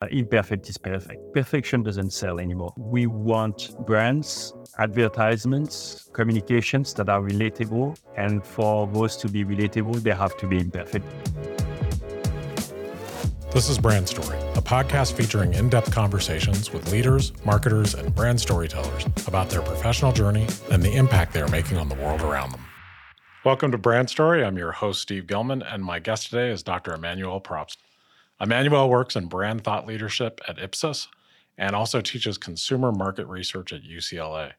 Uh, imperfect is perfect. Perfection doesn't sell anymore. We want brands, advertisements, communications that are relatable. And for those to be relatable, they have to be imperfect. This is Brand Story, a podcast featuring in depth conversations with leaders, marketers, and brand storytellers about their professional journey and the impact they are making on the world around them. Welcome to Brand Story. I'm your host, Steve Gilman, and my guest today is Dr. Emmanuel Probst. Emmanuel works in brand thought leadership at Ipsos and also teaches consumer market research at UCLA.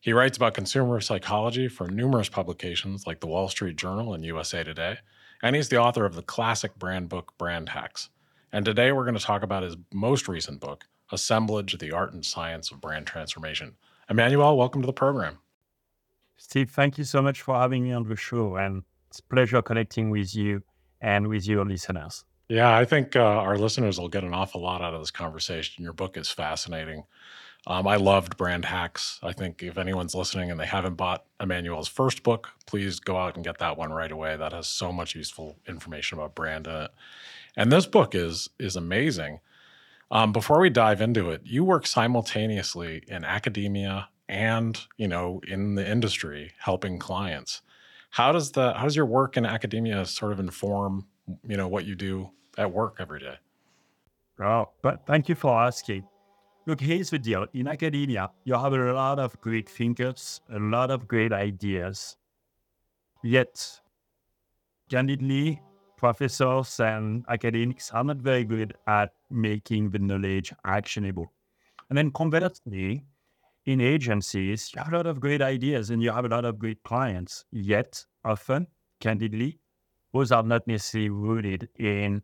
He writes about consumer psychology for numerous publications like the Wall Street Journal and USA Today, and he's the author of the classic brand book Brand Hacks. And today we're going to talk about his most recent book, Assemblage The Art and Science of Brand Transformation. Emmanuel, welcome to the program. Steve, thank you so much for having me on the show, and it's a pleasure connecting with you and with your listeners. Yeah, I think uh, our listeners will get an awful lot out of this conversation. Your book is fascinating. Um, I loved Brand Hacks. I think if anyone's listening and they haven't bought Emmanuel's first book, please go out and get that one right away. That has so much useful information about brand in it. And this book is is amazing. Um, before we dive into it, you work simultaneously in academia and you know in the industry helping clients. How does the how does your work in academia sort of inform you know what you do at work every day? Oh, but thank you for asking. Look, here's the deal. In academia, you have a lot of great thinkers, a lot of great ideas. Yet, candidly, professors and academics are not very good at making the knowledge actionable. And then conversely, in agencies, you have a lot of great ideas and you have a lot of great clients. Yet, often, candidly, those are not necessarily rooted in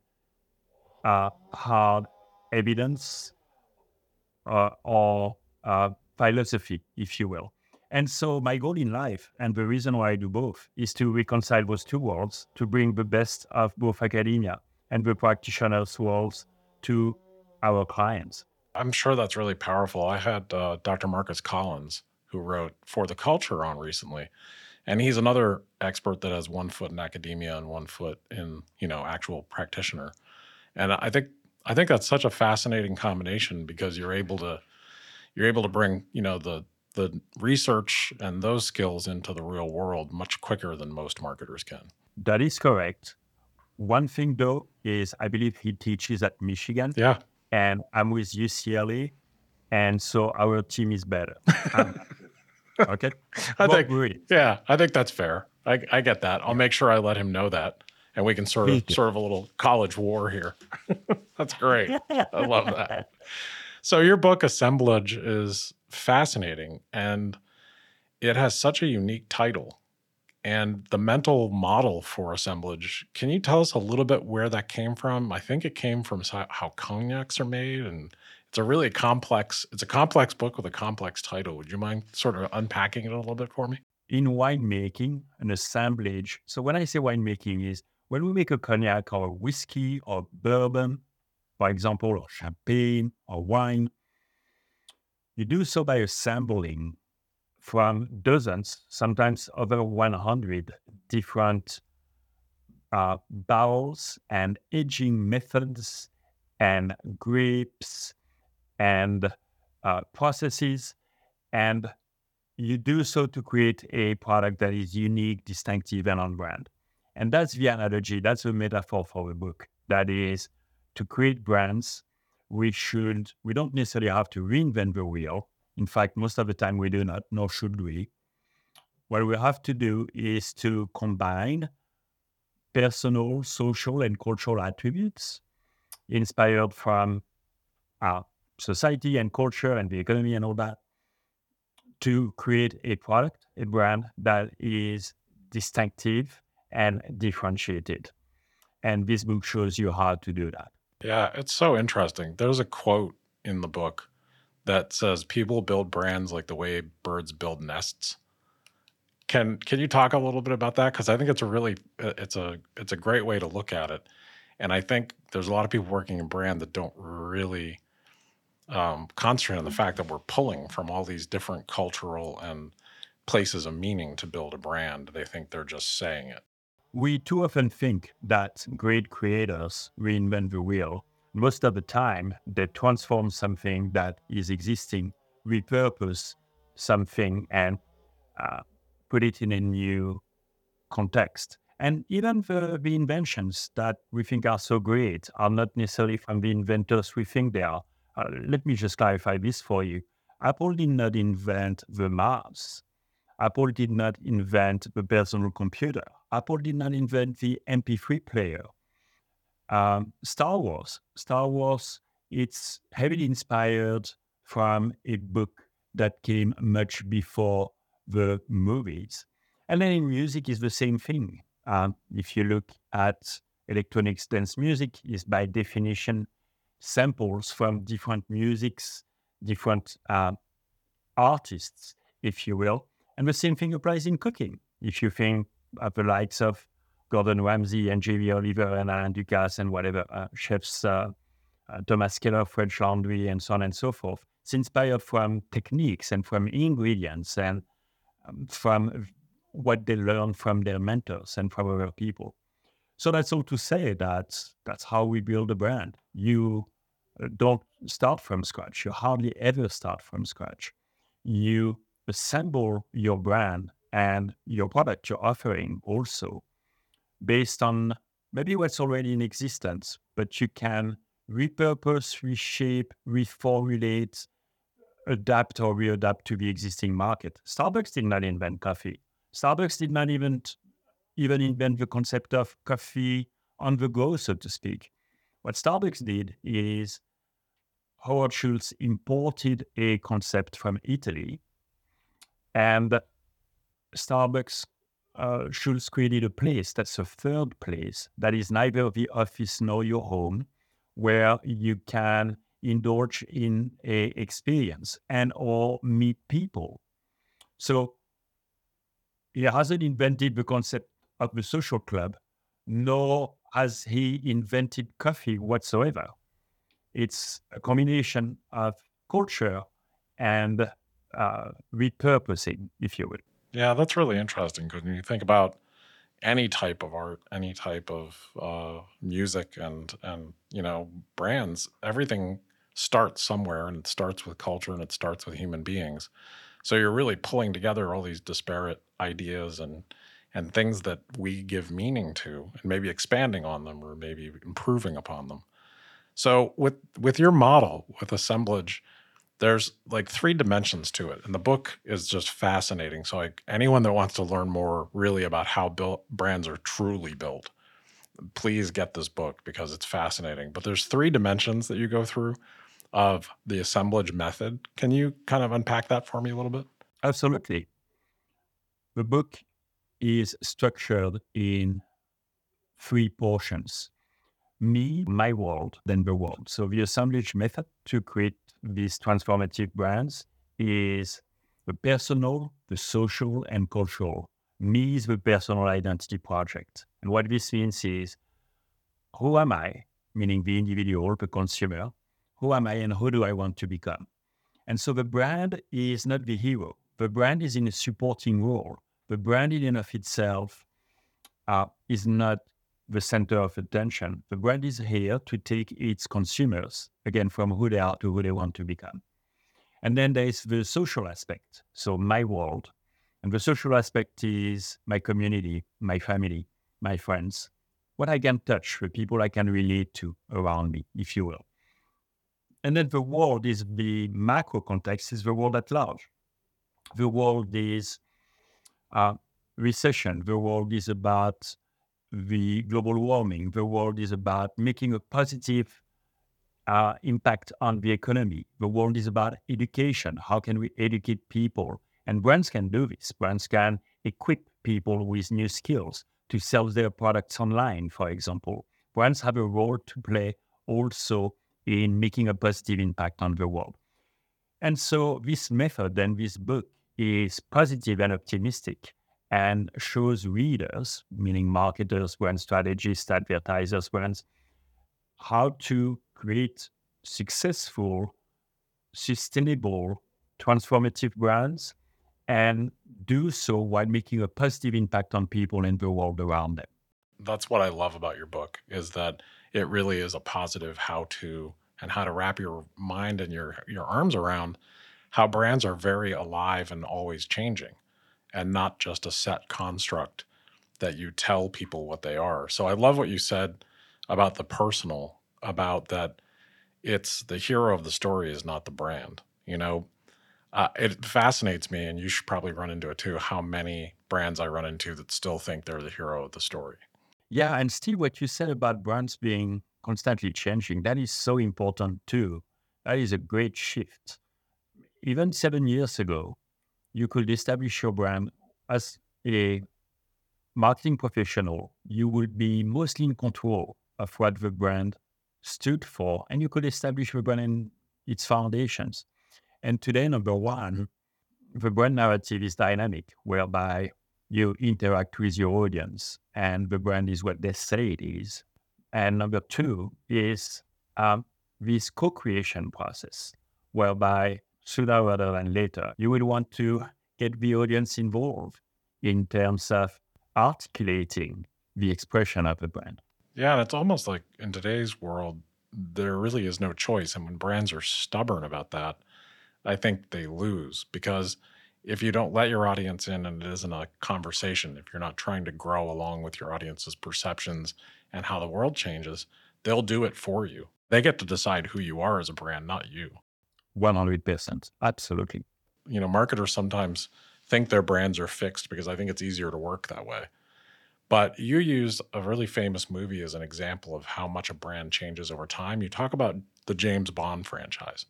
uh, hard evidence uh, or uh, philosophy, if you will. And so, my goal in life, and the reason why I do both, is to reconcile those two worlds, to bring the best of both academia and the practitioners' worlds to our clients. I'm sure that's really powerful. I had uh, Dr. Marcus Collins, who wrote For the Culture on recently. And he's another expert that has one foot in academia and one foot in, you know, actual practitioner. And I think I think that's such a fascinating combination because you're able to you're able to bring you know the the research and those skills into the real world much quicker than most marketers can. That is correct. One thing though is I believe he teaches at Michigan. Yeah. And I'm with UCLA. And so our team is better. Um, okay. I think, yeah, I think that's fair. I, I get that. I'll make sure I let him know that and we can sort of sort of a little college war here. That's great. I love that. So your book Assemblage is fascinating and it has such a unique title and the mental model for assemblage. Can you tell us a little bit where that came from? I think it came from how cognacs are made and it's a really complex it's a complex book with a complex title. Would you mind sort of unpacking it a little bit for me? In winemaking, an assemblage. So when I say winemaking is when we make a cognac or whiskey or bourbon, for example, or champagne or wine, you do so by assembling from dozens, sometimes over 100 different uh, barrels and aging methods and grapes and uh, processes. And you do so to create a product that is unique, distinctive, and on brand. And that's the analogy, that's the metaphor for the book. That is to create brands, we should, we don't necessarily have to reinvent the wheel. In fact, most of the time we do not, nor should we. What we have to do is to combine personal, social, and cultural attributes inspired from our society and culture and the economy and all that to create a product, a brand that is distinctive and differentiated. And this book shows you how to do that. Yeah, it's so interesting. There's a quote in the book that says people build brands like the way birds build nests. Can can you talk a little bit about that because I think it's a really it's a it's a great way to look at it. And I think there's a lot of people working in brand that don't really um, concentrate on the fact that we're pulling from all these different cultural and places of meaning to build a brand. They think they're just saying it we too often think that great creators reinvent the wheel. most of the time they transform something that is existing, repurpose something, and uh, put it in a new context. And even the, the inventions that we think are so great are not necessarily from the inventors we think they are. Uh, let me just clarify this for you. Apple did not invent the mouse. Apple did not invent the personal computer. Apple did not invent the MP3 player. Um, Star Wars. Star Wars, it's heavily inspired from a book that came much before the movies. And then in music is the same thing. Um, if you look at electronics dance music, is by definition samples from different musics, different uh, artists, if you will. And the same thing applies in cooking. If you think of the likes of Gordon Ramsay and Jamie Oliver and Alain Ducasse and whatever uh, chefs, uh, uh, Thomas Keller, French Laundry, and so on and so forth, it's inspired from techniques and from ingredients and um, from what they learn from their mentors and from other people. So that's all to say that that's how we build a brand. You uh, don't start from scratch. You hardly ever start from scratch. You assemble your brand and your product you're offering also based on maybe what's already in existence, but you can repurpose, reshape, reformulate, adapt or readapt to the existing market. Starbucks did not invent coffee. Starbucks did not even even invent the concept of coffee on the go, so to speak. What Starbucks did is Howard Schultz imported a concept from Italy, and Starbucks uh, Schultz created a place that's a third place that is neither the office nor your home, where you can indulge in a experience and or meet people. So he hasn't invented the concept of the social club, nor has he invented coffee whatsoever. It's a combination of culture and uh, repurposing, if you will. Yeah, that's really interesting because when you think about any type of art, any type of uh, music, and and you know brands, everything starts somewhere, and it starts with culture, and it starts with human beings. So you're really pulling together all these disparate ideas and and things that we give meaning to, and maybe expanding on them, or maybe improving upon them. So with with your model with assemblage there's like three dimensions to it and the book is just fascinating. So like anyone that wants to learn more really about how built brands are truly built please get this book because it's fascinating. But there's three dimensions that you go through of the assemblage method. Can you kind of unpack that for me a little bit? Absolutely. The book is structured in three portions me my world then the world. So the assemblage method to create these transformative brands is the personal, the social, and cultural. Me is the personal identity project. And what this means is who am I, meaning the individual, the consumer? Who am I and who do I want to become? And so the brand is not the hero. The brand is in a supporting role. The brand in and of itself uh, is not the center of attention. The brand is here to take its consumers, again, from who they are to who they want to become. And then there's the social aspect. So, my world. And the social aspect is my community, my family, my friends, what I can touch, the people I can relate to around me, if you will. And then the world is the macro context, is the world at large. The world is uh, recession. The world is about the global warming. The world is about making a positive uh, impact on the economy. The world is about education. How can we educate people? And brands can do this. Brands can equip people with new skills to sell their products online, for example. Brands have a role to play also in making a positive impact on the world. And so this method and this book is positive and optimistic and shows readers, meaning marketers, brand strategists, advertisers, brands, how to create successful, sustainable, transformative brands and do so while making a positive impact on people in the world around them. That's what I love about your book is that it really is a positive how to and how to wrap your mind and your your arms around how brands are very alive and always changing and not just a set construct that you tell people what they are. So I love what you said about the personal, about that it's the hero of the story is not the brand. You know, uh, it fascinates me, and you should probably run into it too, how many brands I run into that still think they're the hero of the story. Yeah. And still, what you said about brands being constantly changing, that is so important too. That is a great shift. Even seven years ago, you could establish your brand as a marketing professional. You would be mostly in control of what the brand stood for, and you could establish the brand in its foundations. And today, number one, the brand narrative is dynamic, whereby you interact with your audience and the brand is what they say it is. And number two is um, this co creation process, whereby sooner rather than later, you will want to get the audience involved in terms of articulating the expression of the brand. Yeah, and it's almost like in today's world, there really is no choice. And when brands are stubborn about that, I think they lose because if you don't let your audience in and it isn't a conversation, if you're not trying to grow along with your audience's perceptions and how the world changes, they'll do it for you. They get to decide who you are as a brand, not you. 100%. Absolutely. You know, marketers sometimes think their brands are fixed because I think it's easier to work that way. But you use a really famous movie as an example of how much a brand changes over time. You talk about the James Bond franchise.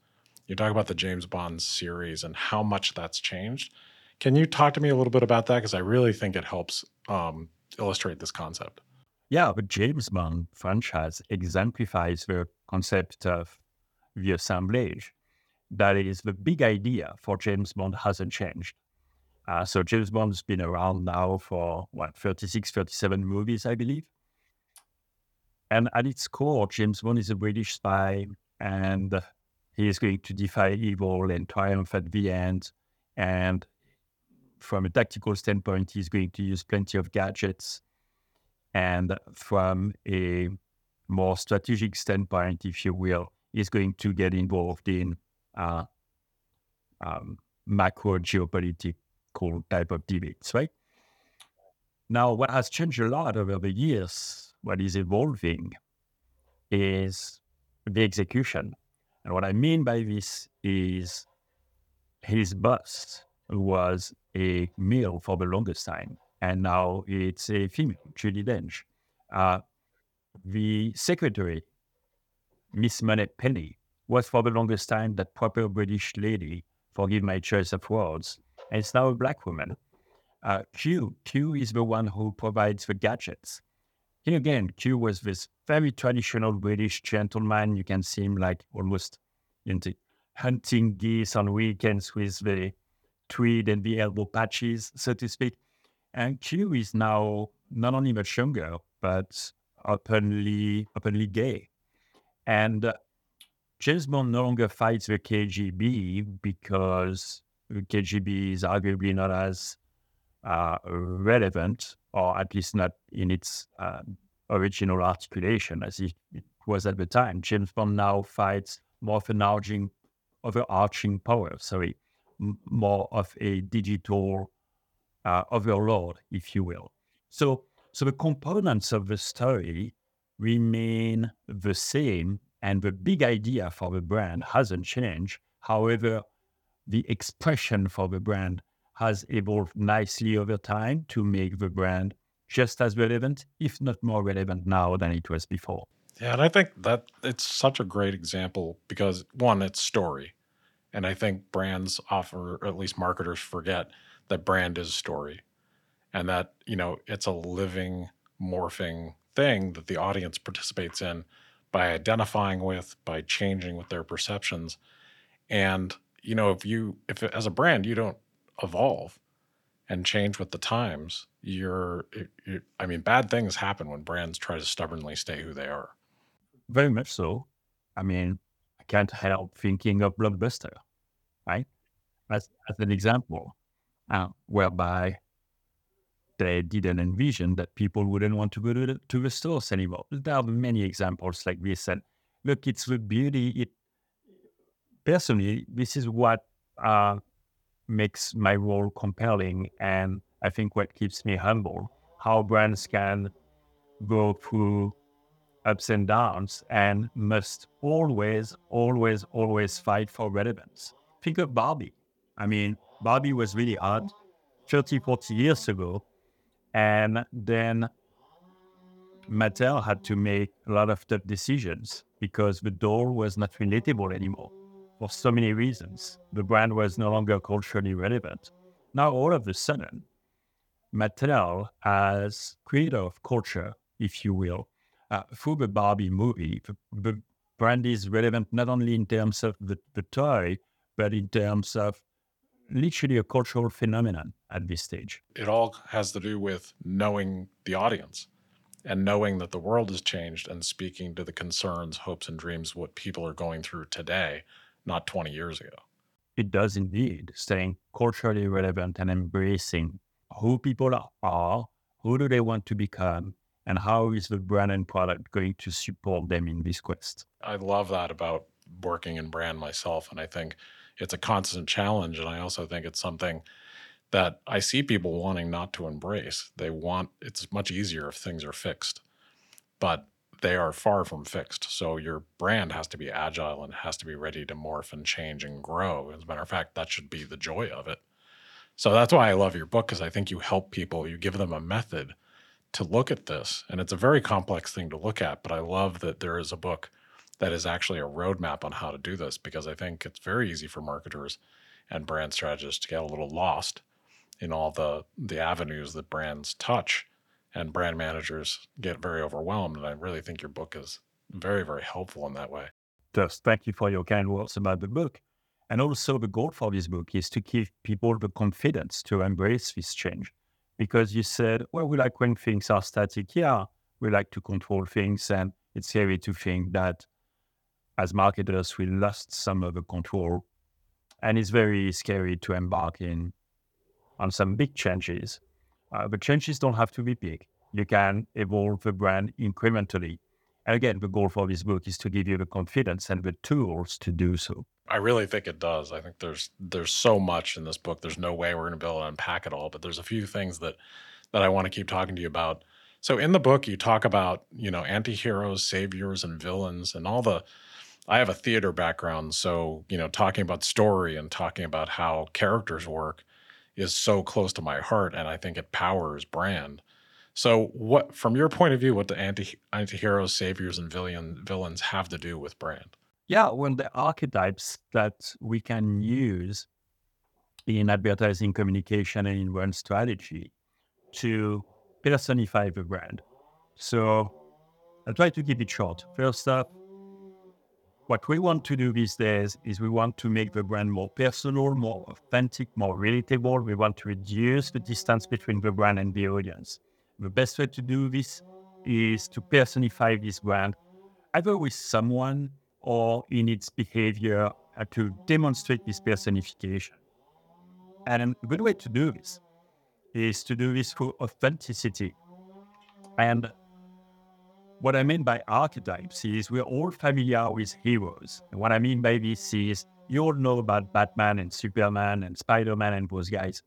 You talk about the James Bond series and how much that's changed. Can you talk to me a little bit about that? Because I really think it helps um, illustrate this concept. Yeah, the James Bond franchise exemplifies the concept of the assemblage. That is, the big idea for James Bond hasn't changed. Uh, so James Bond's been around now for what 36, 37 movies, I believe. And at its core, James Bond is a British spy, and he is going to defy evil and triumph at the end. And from a tactical standpoint, he's going to use plenty of gadgets. And from a more strategic standpoint, if you will, he's going to get involved in uh, um, macro geopolitical type of debates, right? Now, what has changed a lot over the years, what is evolving, is the execution. And what I mean by this is his bust was a male for the longest time, and now it's a female, Judi Dench. Uh, the secretary, Miss Moneypenny, was for the longest time that proper British lady, forgive my choice of words, and it's now a black woman. Uh, Q, Q is the one who provides the gadgets. Here again, Q was this very traditional British gentleman. You can see him like almost into hunting geese on weekends with the tweed and the elbow patches, so to speak. And Q is now not only much younger, but openly openly gay. And uh, James Bond no longer fights the KGB because the KGB is arguably not as uh, relevant, or at least not in its uh, original articulation as it, was at the time. James Bond now fights more of an arching, overarching power, sorry, m- more of a digital uh, overlord, if you will. So, so the components of the story remain the same, and the big idea for the brand hasn't changed. However, the expression for the brand has evolved nicely over time to make the brand just as relevant, if not more relevant now than it was before. Yeah, and I think that it's such a great example because one, it's story. And I think brands offer, or at least marketers forget that brand is story and that, you know, it's a living, morphing thing that the audience participates in by identifying with, by changing with their perceptions. And you know, if you if as a brand you don't evolve and change with the times, you're, you're I mean, bad things happen when brands try to stubbornly stay who they are. Very much so. I mean, I can't help thinking of Blockbuster, right? As, as an example, uh, whereby they didn't envision that people wouldn't want to go to the, to the stores anymore. There are many examples like this. And look, it's the beauty. It personally, this is what uh, makes my role compelling, and I think what keeps me humble. How brands can go through ups and downs and must always, always, always fight for relevance. Think of Barbie. I mean, Barbie was really hard 30, 40 years ago. And then Mattel had to make a lot of tough decisions because the doll was not relatable anymore for so many reasons. The brand was no longer culturally relevant. Now, all of a sudden, Mattel, as creator of culture, if you will, uh, through the Barbie movie, the, the, brand is relevant not only in terms of the, the toy, but in terms of literally a cultural phenomenon at this stage. It all has to do with knowing the audience and knowing that the world has changed and speaking to the concerns, hopes, and dreams what people are going through today, not 20 years ago. It does indeed, staying culturally relevant and embracing who people are, who do they want to become, and how is the brand and product going to support them in this quest? I love that about working in brand myself. And I think it's a constant challenge. And I also think it's something that I see people wanting not to embrace. They want it's much easier if things are fixed, but they are far from fixed. So your brand has to be agile and has to be ready to morph and change and grow. As a matter of fact, that should be the joy of it. So that's why I love your book because I think you help people, you give them a method to look at this. And it's a very complex thing to look at, but I love that there is a book that is actually a roadmap on how to do this because I think it's very easy for marketers and brand strategists to get a little lost in all the the avenues that brands touch and brand managers get very overwhelmed and I really think your book is very very helpful in that way. Just thank you for your kind words about the book. And also the goal for this book is to give people the confidence to embrace this change because you said, well, we like when things are static. Yeah, we like to control things. And it's scary to think that as marketers, we lost some of the control. And it's very scary to embark in on some big changes. Uh, but changes don't have to be big. You can evolve the brand incrementally. And again, the goal for this book is to give you the confidence and the tools to do so. I really think it does. I think there's there's so much in this book. There's no way we're going to be able to unpack it all, but there's a few things that that I want to keep talking to you about. So in the book, you talk about you know anti-heroes, saviors, and villains, and all the. I have a theater background, so you know talking about story and talking about how characters work is so close to my heart, and I think it powers brand. So, what, from your point of view, what the anti anti-heroes, saviors, and villain villains have to do with brand? Yeah, well, the archetypes that we can use in advertising communication and in brand strategy to personify the brand. So I'll try to keep it short. First up, what we want to do these days is we want to make the brand more personal, more authentic, more relatable. We want to reduce the distance between the brand and the audience. The best way to do this is to personify this brand either with someone or in its behavior uh, to demonstrate this personification. And a good way to do this is to do this through authenticity. And what I mean by archetypes is we're all familiar with heroes. And what I mean by this is you all know about Batman and Superman and Spider Man and those guys.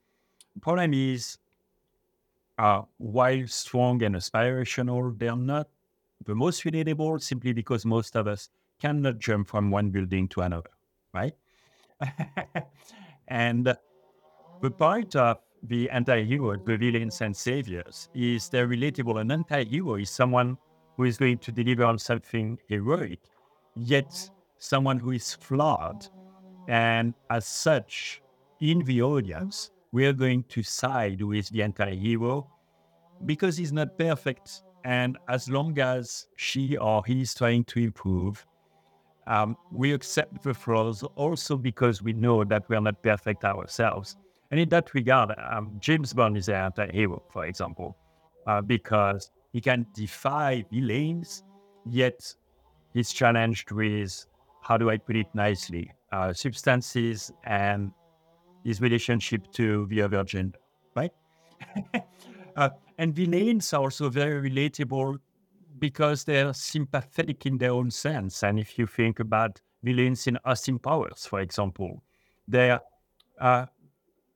The problem is, uh, while strong and aspirational, they're not the most relatable simply because most of us cannot jump from one building to another, right? and the point of the anti-hero, the villains and saviors, is they're relatable. An anti-hero is someone who is going to deliver on something heroic, yet someone who is flawed. And as such, in the audience, we are going to side with the anti-hero because he's not perfect. And as long as she or he is trying to improve, um, we accept the flaws also because we know that we are not perfect ourselves. And in that regard, um, James Bond is an anti-hero, for example, uh, because he can defy villains, yet he's challenged with, how do I put it nicely, uh, substances and his relationship to the other gender, right? Uh, and villains are also very relatable because they're sympathetic in their own sense. And if you think about villains in Austin Powers, for example, they're uh,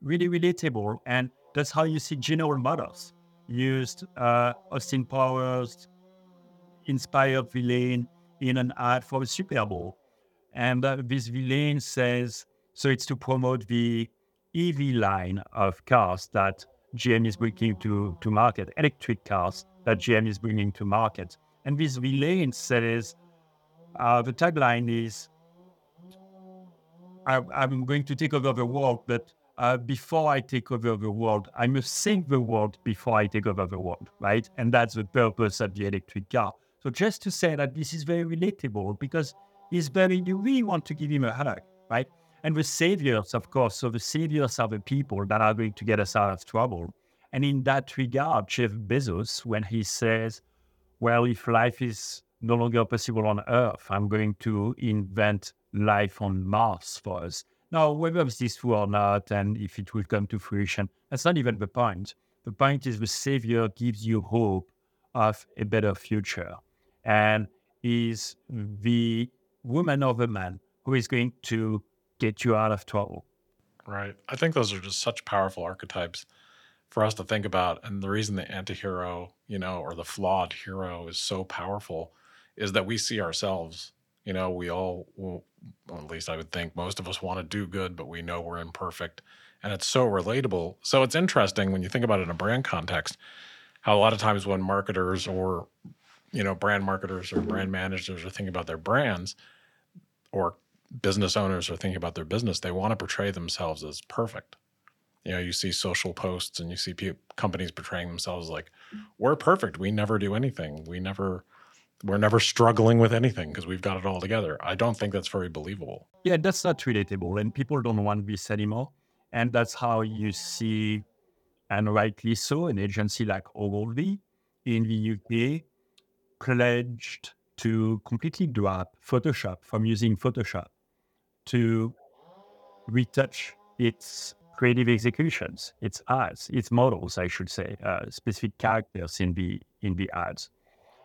really relatable. And that's how you see General Motors used uh, Austin Powers inspired villain in an ad for the Super Bowl. And uh, this villain says, so it's to promote the EV line of cars that GM is bringing to, to market, electric cars that GM is bringing to market. And this villain says, uh, the tagline is, I, am going to take over the world, but uh, before I take over the world, I must save the world before I take over the world, right? And that's the purpose of the electric car. So just to say that this is very relatable because he's very, you really want to give him a hug, right? And the saviors, of course, so the saviors are the people that are going to get us out of trouble. And in that regard, Jeff Bezos, when he says, well, if life is no longer possible on Earth, I'm going to invent life on Mars for us. Now, whether this is true or not, and if it will come to fruition, that's not even the point. The point is the Savior gives you hope of a better future and is the woman or the man who is going to get you out of trouble. Right. I think those are just such powerful archetypes for us to think about. And the reason the anti-hero, you know, or the flawed hero is so powerful is that we see ourselves. You know, we all, well, at least I would think most of us want to do good, but we know we're imperfect. And it's so relatable. So it's interesting when you think about it in a brand context, how a lot of times when marketers or you know, brand marketers or brand managers are thinking about their brands or business owners are thinking about their business, they want to portray themselves as perfect. You know, you see social posts and you see pe- companies portraying themselves like, we're perfect. We never do anything. We never, we're never struggling with anything because we've got it all together. I don't think that's very believable. Yeah, that's not relatable. And people don't want this anymore. And that's how you see, and rightly so, an agency like Ogilvy in the UK pledged to completely drop Photoshop from using Photoshop to retouch its creative executions, its ads, its models, I should say, uh, specific characters in the in the ads,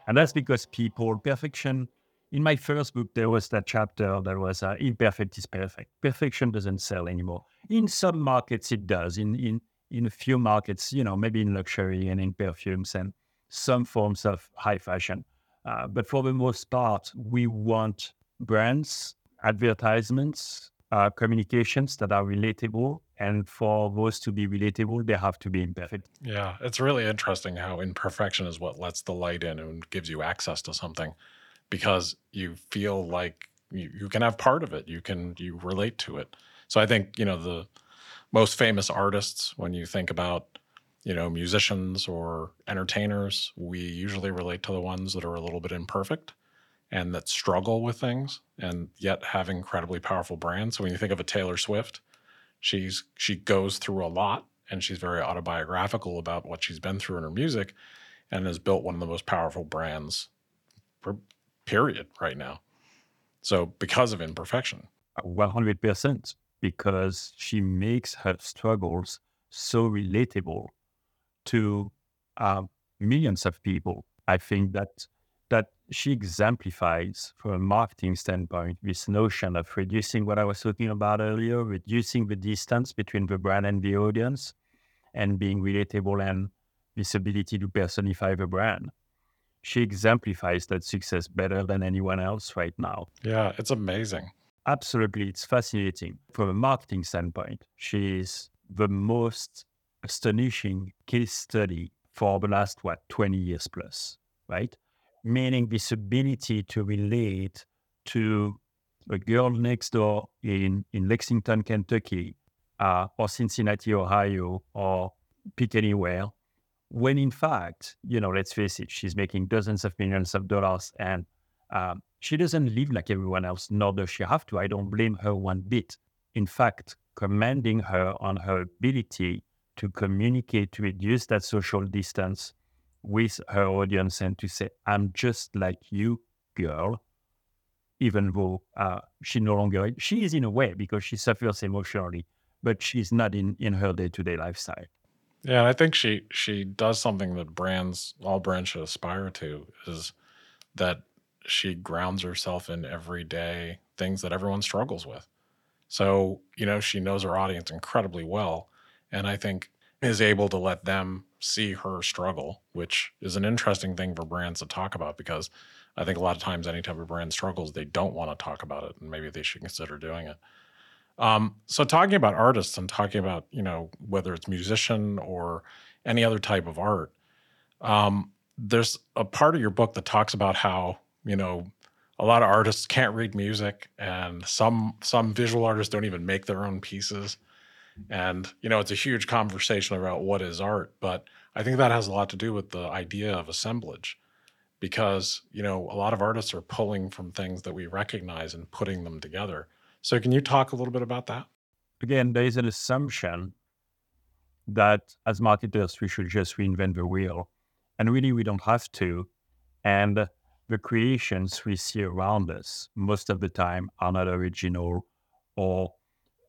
and that's because people perfection. In my first book, there was that chapter that was uh, imperfect is perfect. Perfection doesn't sell anymore. In some markets, it does. In in in a few markets, you know, maybe in luxury and in perfumes and some forms of high fashion. Uh, but for the most part, we want brands, advertisements, uh, communications that are relatable. And for those to be relatable, they have to be imperfect. Yeah, it's really interesting how imperfection is what lets the light in and gives you access to something because you feel like you, you can have part of it. You can you relate to it. So I think, you know, the most famous artists, when you think about you know, musicians or entertainers, we usually relate to the ones that are a little bit imperfect and that struggle with things and yet have incredibly powerful brands. So when you think of a Taylor Swift, she's she goes through a lot and she's very autobiographical about what she's been through in her music and has built one of the most powerful brands per period right now. So because of imperfection. 100% because she makes her struggles so relatable to uh, millions of people. I think that she exemplifies, from a marketing standpoint, this notion of reducing what I was talking about earlier, reducing the distance between the brand and the audience, and being relatable and this ability to personify the brand. She exemplifies that success better than anyone else right now. Yeah, it's amazing. Absolutely. It's fascinating. From a marketing standpoint, she's the most astonishing case study for the last, what, 20 years plus, right? Meaning this ability to relate to a girl next door in, in Lexington, Kentucky, uh, or Cincinnati, Ohio, or pick anywhere, when in fact, you know, let's face it, she's making dozens of millions of dollars and um, she doesn't live like everyone else, nor does she have to. I don't blame her one bit. In fact, commending her on her ability to communicate, to reduce that social distance with her audience and to say, I'm just like you, girl, even though uh, she no longer, she is in a way because she suffers emotionally, but she's not in, in her day to day lifestyle. Yeah, I think she she does something that brands all brands should aspire to is that she grounds herself in everyday things that everyone struggles with. So, you know, she knows her audience incredibly well. And I think is able to let them see her struggle, which is an interesting thing for brands to talk about because I think a lot of times any type of brand struggles, they don't want to talk about it and maybe they should consider doing it. Um, so talking about artists and talking about, you know, whether it's musician or any other type of art, um, there's a part of your book that talks about how, you know, a lot of artists can't read music and some some visual artists don't even make their own pieces and you know it's a huge conversation about what is art but i think that has a lot to do with the idea of assemblage because you know a lot of artists are pulling from things that we recognize and putting them together. So can you talk a little bit about that? Again there is an assumption that as marketers we should just reinvent the wheel. And really we don't have to. And the creations we see around us most of the time are not original or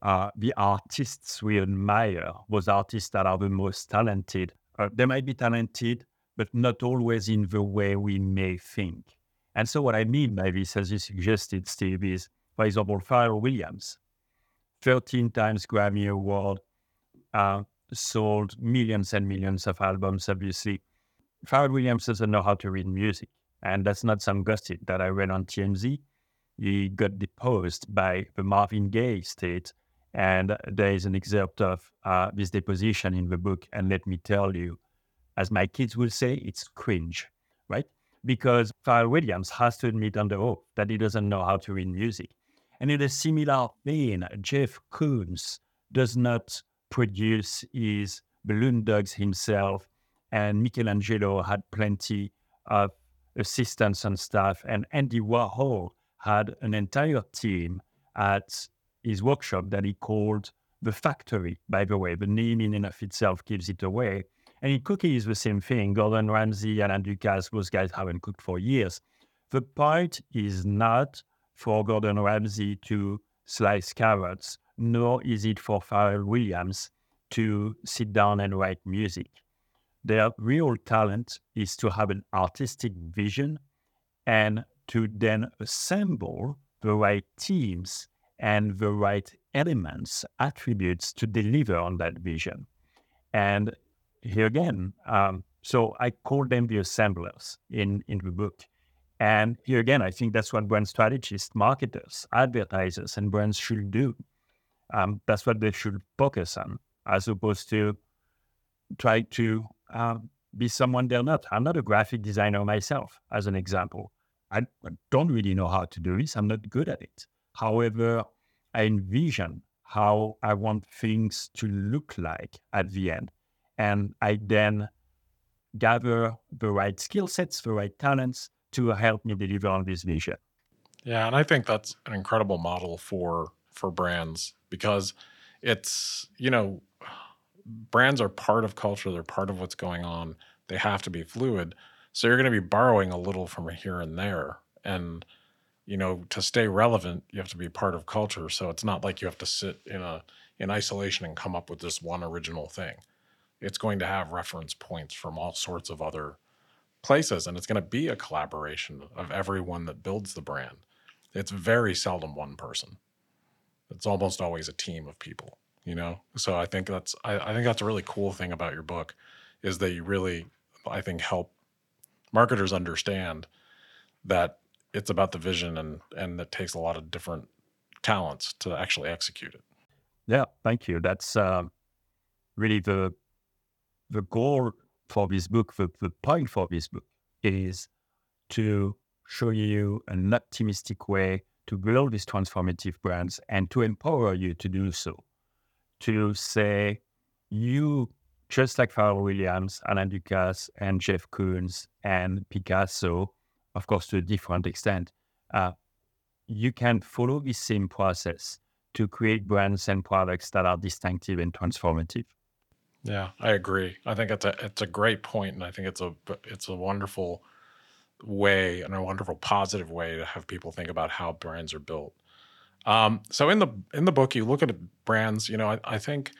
uh, the artists we admire, those artists that are the most talented, uh, they might be talented, but not always in the way we may think. And so, what I mean by this, as you suggested, Steve, is for example, Pharrell Williams, 13 times Grammy Award, uh, sold millions and millions of albums, obviously. Pharrell Williams doesn't know how to read music. And that's not some gossip that I read on TMZ. He got deposed by the Marvin Gaye estate. And there is an excerpt of uh, this deposition in the book. And let me tell you, as my kids will say, it's cringe, right? Because Pharrell Williams has to admit under oath that he doesn't know how to read music. And in a similar vein, Jeff Koons does not produce his balloon dogs himself. And Michelangelo had plenty of assistants and staff. And Andy Warhol had an entire team at his workshop that he called the factory. By the way, the name in and of itself gives it away. And in cooking is the same thing. Gordon Ramsay and Alain Ducasse, those guys haven't cooked for years. The point is not for Gordon Ramsay to slice carrots, nor is it for Pharrell Williams to sit down and write music. Their real talent is to have an artistic vision and to then assemble the right teams and the right elements, attributes to deliver on that vision. And here again, um, so I call them the assemblers in, in the book. And here again, I think that's what brand strategists, marketers, advertisers, and brands should do. Um, that's what they should focus on, as opposed to try to um, be someone they're not. I'm not a graphic designer myself, as an example. I, I don't really know how to do this. I'm not good at it. However, I envision how I want things to look like at the end. And I then gather the right skill sets, the right talents to help me deliver on this vision. Yeah, and I think that's an incredible model for for brands because it's, you know, brands are part of culture, they're part of what's going on. They have to be fluid. So you're going to be borrowing a little from here and there. And you know, to stay relevant, you have to be part of culture. So it's not like you have to sit in a in isolation and come up with this one original thing. It's going to have reference points from all sorts of other places and it's going to be a collaboration of everyone that builds the brand. It's very seldom one person. It's almost always a team of people you know so i think that's I, I, think that's a really cool thing about your book is that you really i think help marketers understand that it's about the vision and and it takes a lot of different talents to actually execute it. Yeah thank you. That's uh, really the the goal for this book the, the point for this book is to show you an optimistic way to build these transformative brands and to empower you to do so. To say, you, just like Pharrell Williams, Alain Ducasse, and Jeff Koons, and Picasso, of course, to a different extent, uh, you can follow the same process to create brands and products that are distinctive and transformative. Yeah, I agree. I think it's a it's a great point, and I think it's a it's a wonderful way and a wonderful positive way to have people think about how brands are built. Um, so in the in the book, you look at brands. You know, I, I think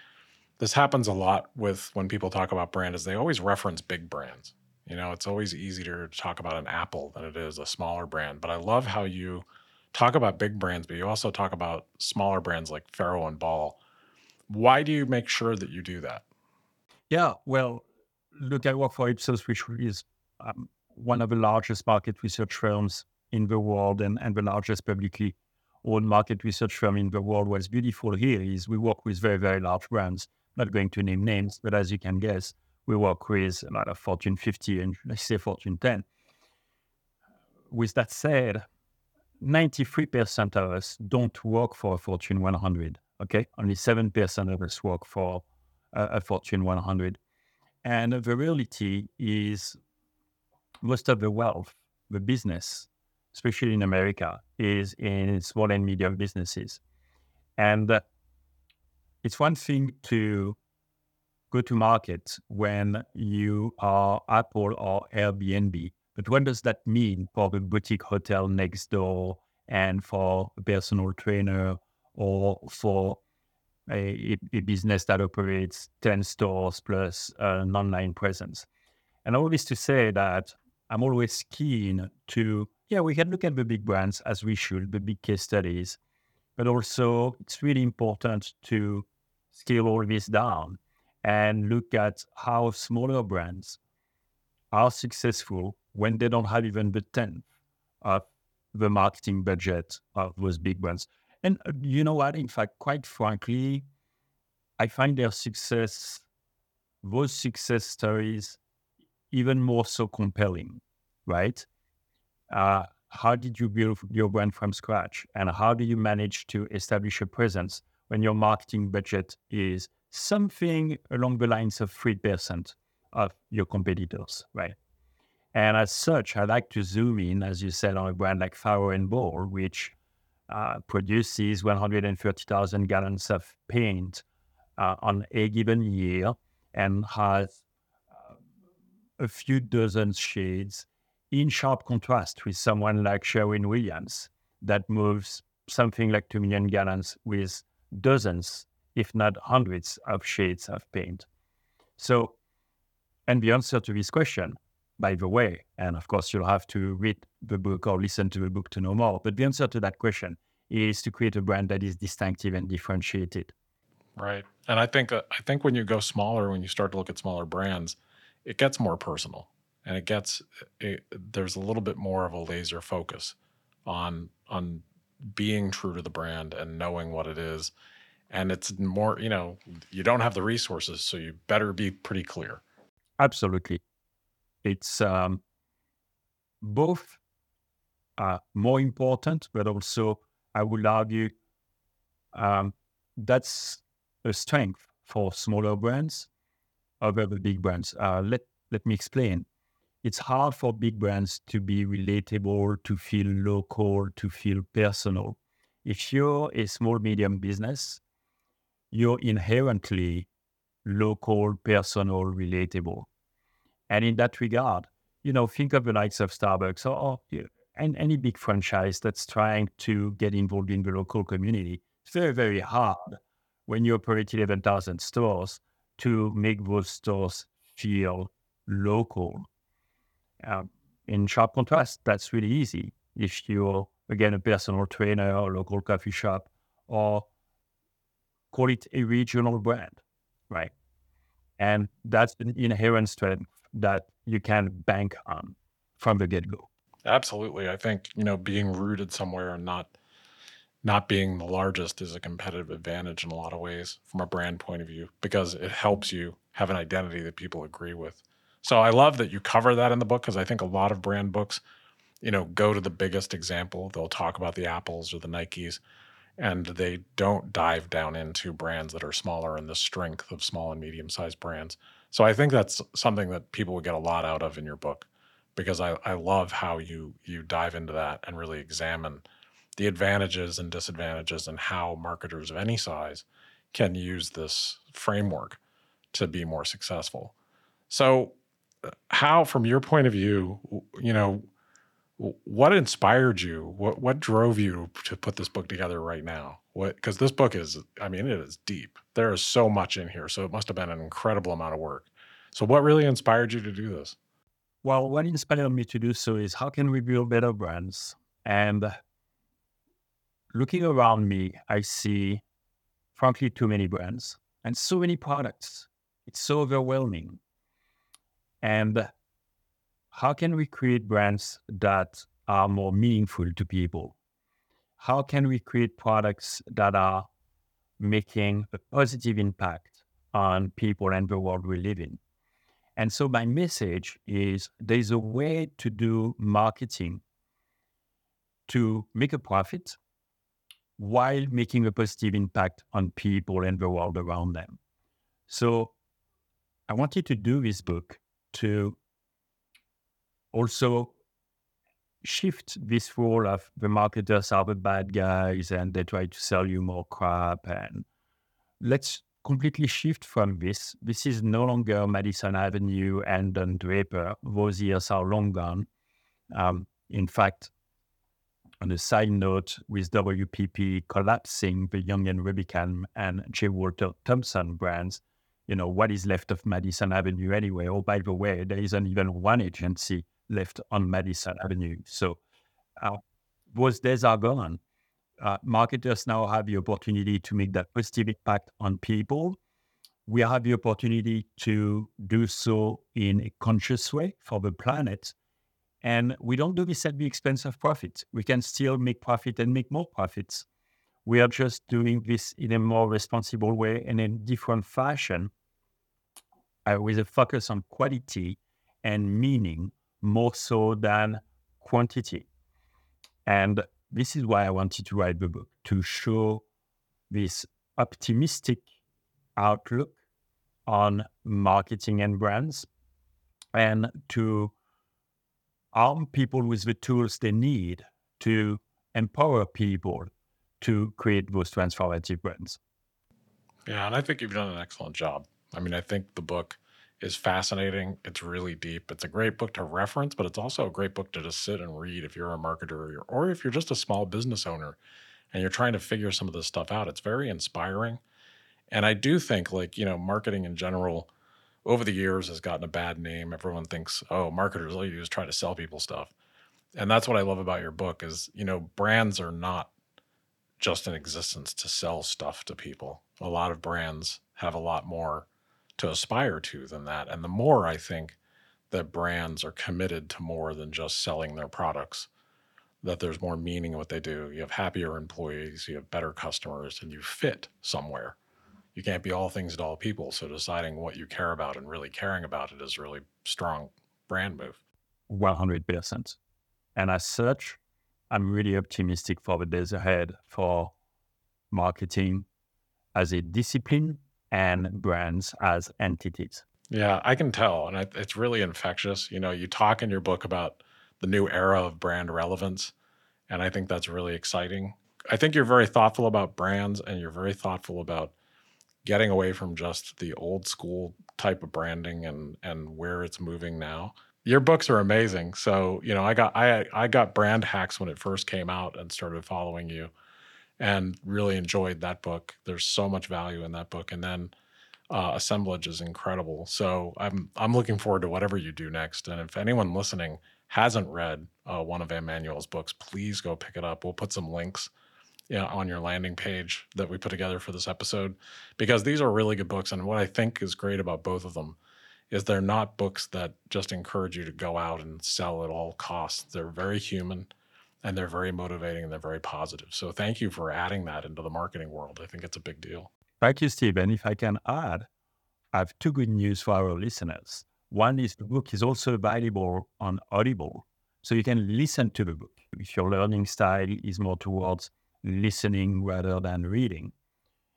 this happens a lot with when people talk about brand is they always reference big brands. You know, it's always easier to talk about an Apple than it is a smaller brand. But I love how you talk about big brands, but you also talk about smaller brands like Farrow and Ball. Why do you make sure that you do that? Yeah, well, look, I work for Ipsos, which is um, one of the largest market research firms in the world and, and the largest publicly owned market research firm in the world. What's beautiful here is we work with very, very large brands. Not going to name names, but as you can guess, we work with a lot of Fortune 50 and let's say Fortune 10. With that said, 93% of us don't work for a Fortune 100. Okay. Only 7% of us work for a, a Fortune 100. And the reality is most of the wealth, the business, especially in America, is in small and medium businesses. And uh, it's one thing to go to market when you are Apple or Airbnb, but what does that mean for the boutique hotel next door and for a personal trainer or for a, a business that operates 10 stores plus an online presence? And all this to say that I'm always keen to, yeah, we can look at the big brands as we should, the big case studies, but also it's really important to scale all this down and look at how smaller brands are successful when they don't have even the tenth of the marketing budget of those big brands. And uh, you know what? In fact, quite frankly, I find their success, those success stories, even more so compelling, right? Uh, how did you build your brand from scratch? And how do you manage to establish a presence when your marketing budget is something along the lines of 3% of your competitors, right? And as such, I like to zoom in, as you said, on a brand like Farrow and Ball, which uh, produces 130,000 gallons of paint uh, on a given year and has a few dozen shades in sharp contrast with someone like Sherwin Williams that moves something like 2 million gallons with dozens, if not hundreds, of shades of paint. So, and the answer to this question, by the way, and of course you'll have to read the book or listen to the book to know more, but the answer to that question is to create a brand that is distinctive and differentiated. Right. And I think uh, I think when you go smaller, when you start to look at smaller brands, it gets more personal and it gets it, there's a little bit more of a laser focus on on being true to the brand and knowing what it is and it's more you know you don't have the resources so you better be pretty clear absolutely it's um, both uh, more important but also i would argue um, that's a strength for smaller brands over the big brands. Uh, let let me explain. It's hard for big brands to be relatable, to feel local, to feel personal. If you're a small medium business, you're inherently local, personal, relatable. And in that regard, you know, think of the likes of Starbucks or, or and any big franchise that's trying to get involved in the local community. It's very, very hard when you operate 11,000 stores to make those stores feel local. Um, in sharp contrast, that's really easy. If you're, again, a personal trainer or local coffee shop, or call it a regional brand, right? And that's an inherent strength that you can bank on from the get go. Absolutely. I think, you know, being rooted somewhere and not not being the largest is a competitive advantage in a lot of ways from a brand point of view because it helps you have an identity that people agree with. So I love that you cover that in the book because I think a lot of brand books, you know, go to the biggest example. They'll talk about the Apples or the Nikes and they don't dive down into brands that are smaller and the strength of small and medium sized brands. So I think that's something that people would get a lot out of in your book because I, I love how you you dive into that and really examine the advantages and disadvantages and how marketers of any size can use this framework to be more successful. So, uh, how, from your point of view, you know, what inspired you? What what drove you to put this book together right now? What because this book is, I mean, it is deep. There is so much in here, so it must have been an incredible amount of work. So, what really inspired you to do this? Well, what inspired me to do so is how can we build better brands? And looking around me, I see, frankly, too many brands and so many products. It's so overwhelming. And how can we create brands that are more meaningful to people? How can we create products that are making a positive impact on people and the world we live in? And so my message is there's a way to do marketing to make a profit while making a positive impact on people and the world around them. So I wanted to do this book to also shift this role of the marketers are the bad guys and they try to sell you more crap and let's completely shift from this. This is no longer Madison Avenue and Don Draper. Those years are long gone. Um, in fact, on a side note, with WPP collapsing the Young and Rubicam and J. Walter Thompson brands, you know, what is left of Madison Avenue anyway? Oh, by the way, there isn't even one agency left on Madison Avenue. So uh, those days are gone. Uh, marketers now have the opportunity to make that positive impact on people. We have the opportunity to do so in a conscious way for the planet. And we don't do this at the expense of profit. We can still make profit and make more profits. We are just doing this in a more responsible way and in different fashion uh, with a focus on quality and meaning more so than quantity. And this is why I wanted to write the book to show this optimistic outlook on marketing and brands and to arm people with the tools they need to empower people to create those transformative brands. Yeah, and I think you've done an excellent job. I mean, I think the book is fascinating. It's really deep. It's a great book to reference, but it's also a great book to just sit and read if you're a marketer or if you're just a small business owner and you're trying to figure some of this stuff out. It's very inspiring. And I do think, like, you know, marketing in general over the years has gotten a bad name. Everyone thinks, oh, marketers, all you do is try to sell people stuff. And that's what I love about your book is, you know, brands are not just in existence to sell stuff to people. A lot of brands have a lot more to aspire to than that. And the more I think that brands are committed to more than just selling their products, that there's more meaning in what they do. You have happier employees, you have better customers, and you fit somewhere. You can't be all things to all people. So deciding what you care about and really caring about it is really strong brand move. 100%. And as such, I'm really optimistic for the days ahead for marketing as a discipline and brands as entities. Yeah, I can tell. And it's really infectious. You know, you talk in your book about the new era of brand relevance. And I think that's really exciting. I think you're very thoughtful about brands and you're very thoughtful about getting away from just the old school type of branding and and where it's moving now. Your books are amazing. So, you know, I got I I got brand hacks when it first came out and started following you and really enjoyed that book. There's so much value in that book, and then uh, assemblage is incredible. So I'm I'm looking forward to whatever you do next. And if anyone listening hasn't read uh, one of Emmanuel's books, please go pick it up. We'll put some links you know, on your landing page that we put together for this episode because these are really good books. And what I think is great about both of them is they're not books that just encourage you to go out and sell at all costs. They're very human and they're very motivating and they're very positive. So thank you for adding that into the marketing world. I think it's a big deal. Thank you, Stephen. If I can add, I have two good news for our listeners. One is the book is also available on Audible, so you can listen to the book if your learning style is more towards listening rather than reading.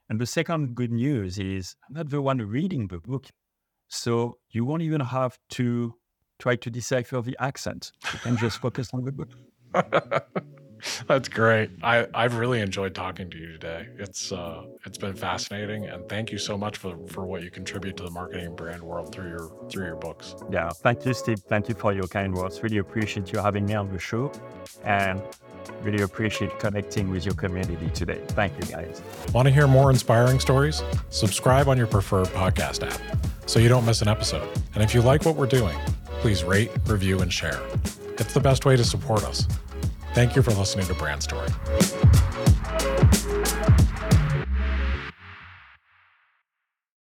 And the second good news is I'm not the one reading the book, so you won't even have to try to decipher the accent. You can just focus on the book. That's great. I, I've really enjoyed talking to you today. It's uh, it's been fascinating, and thank you so much for, for what you contribute to the marketing brand world through your through your books. Yeah, thank you, Steve. Thank you for your kind words. Really appreciate you having me on the show, and really appreciate connecting with your community today. Thank you, guys. Want to hear more inspiring stories? Subscribe on your preferred podcast app so you don't miss an episode. And if you like what we're doing, please rate, review, and share. It's the best way to support us. Thank you for listening to Brand Story.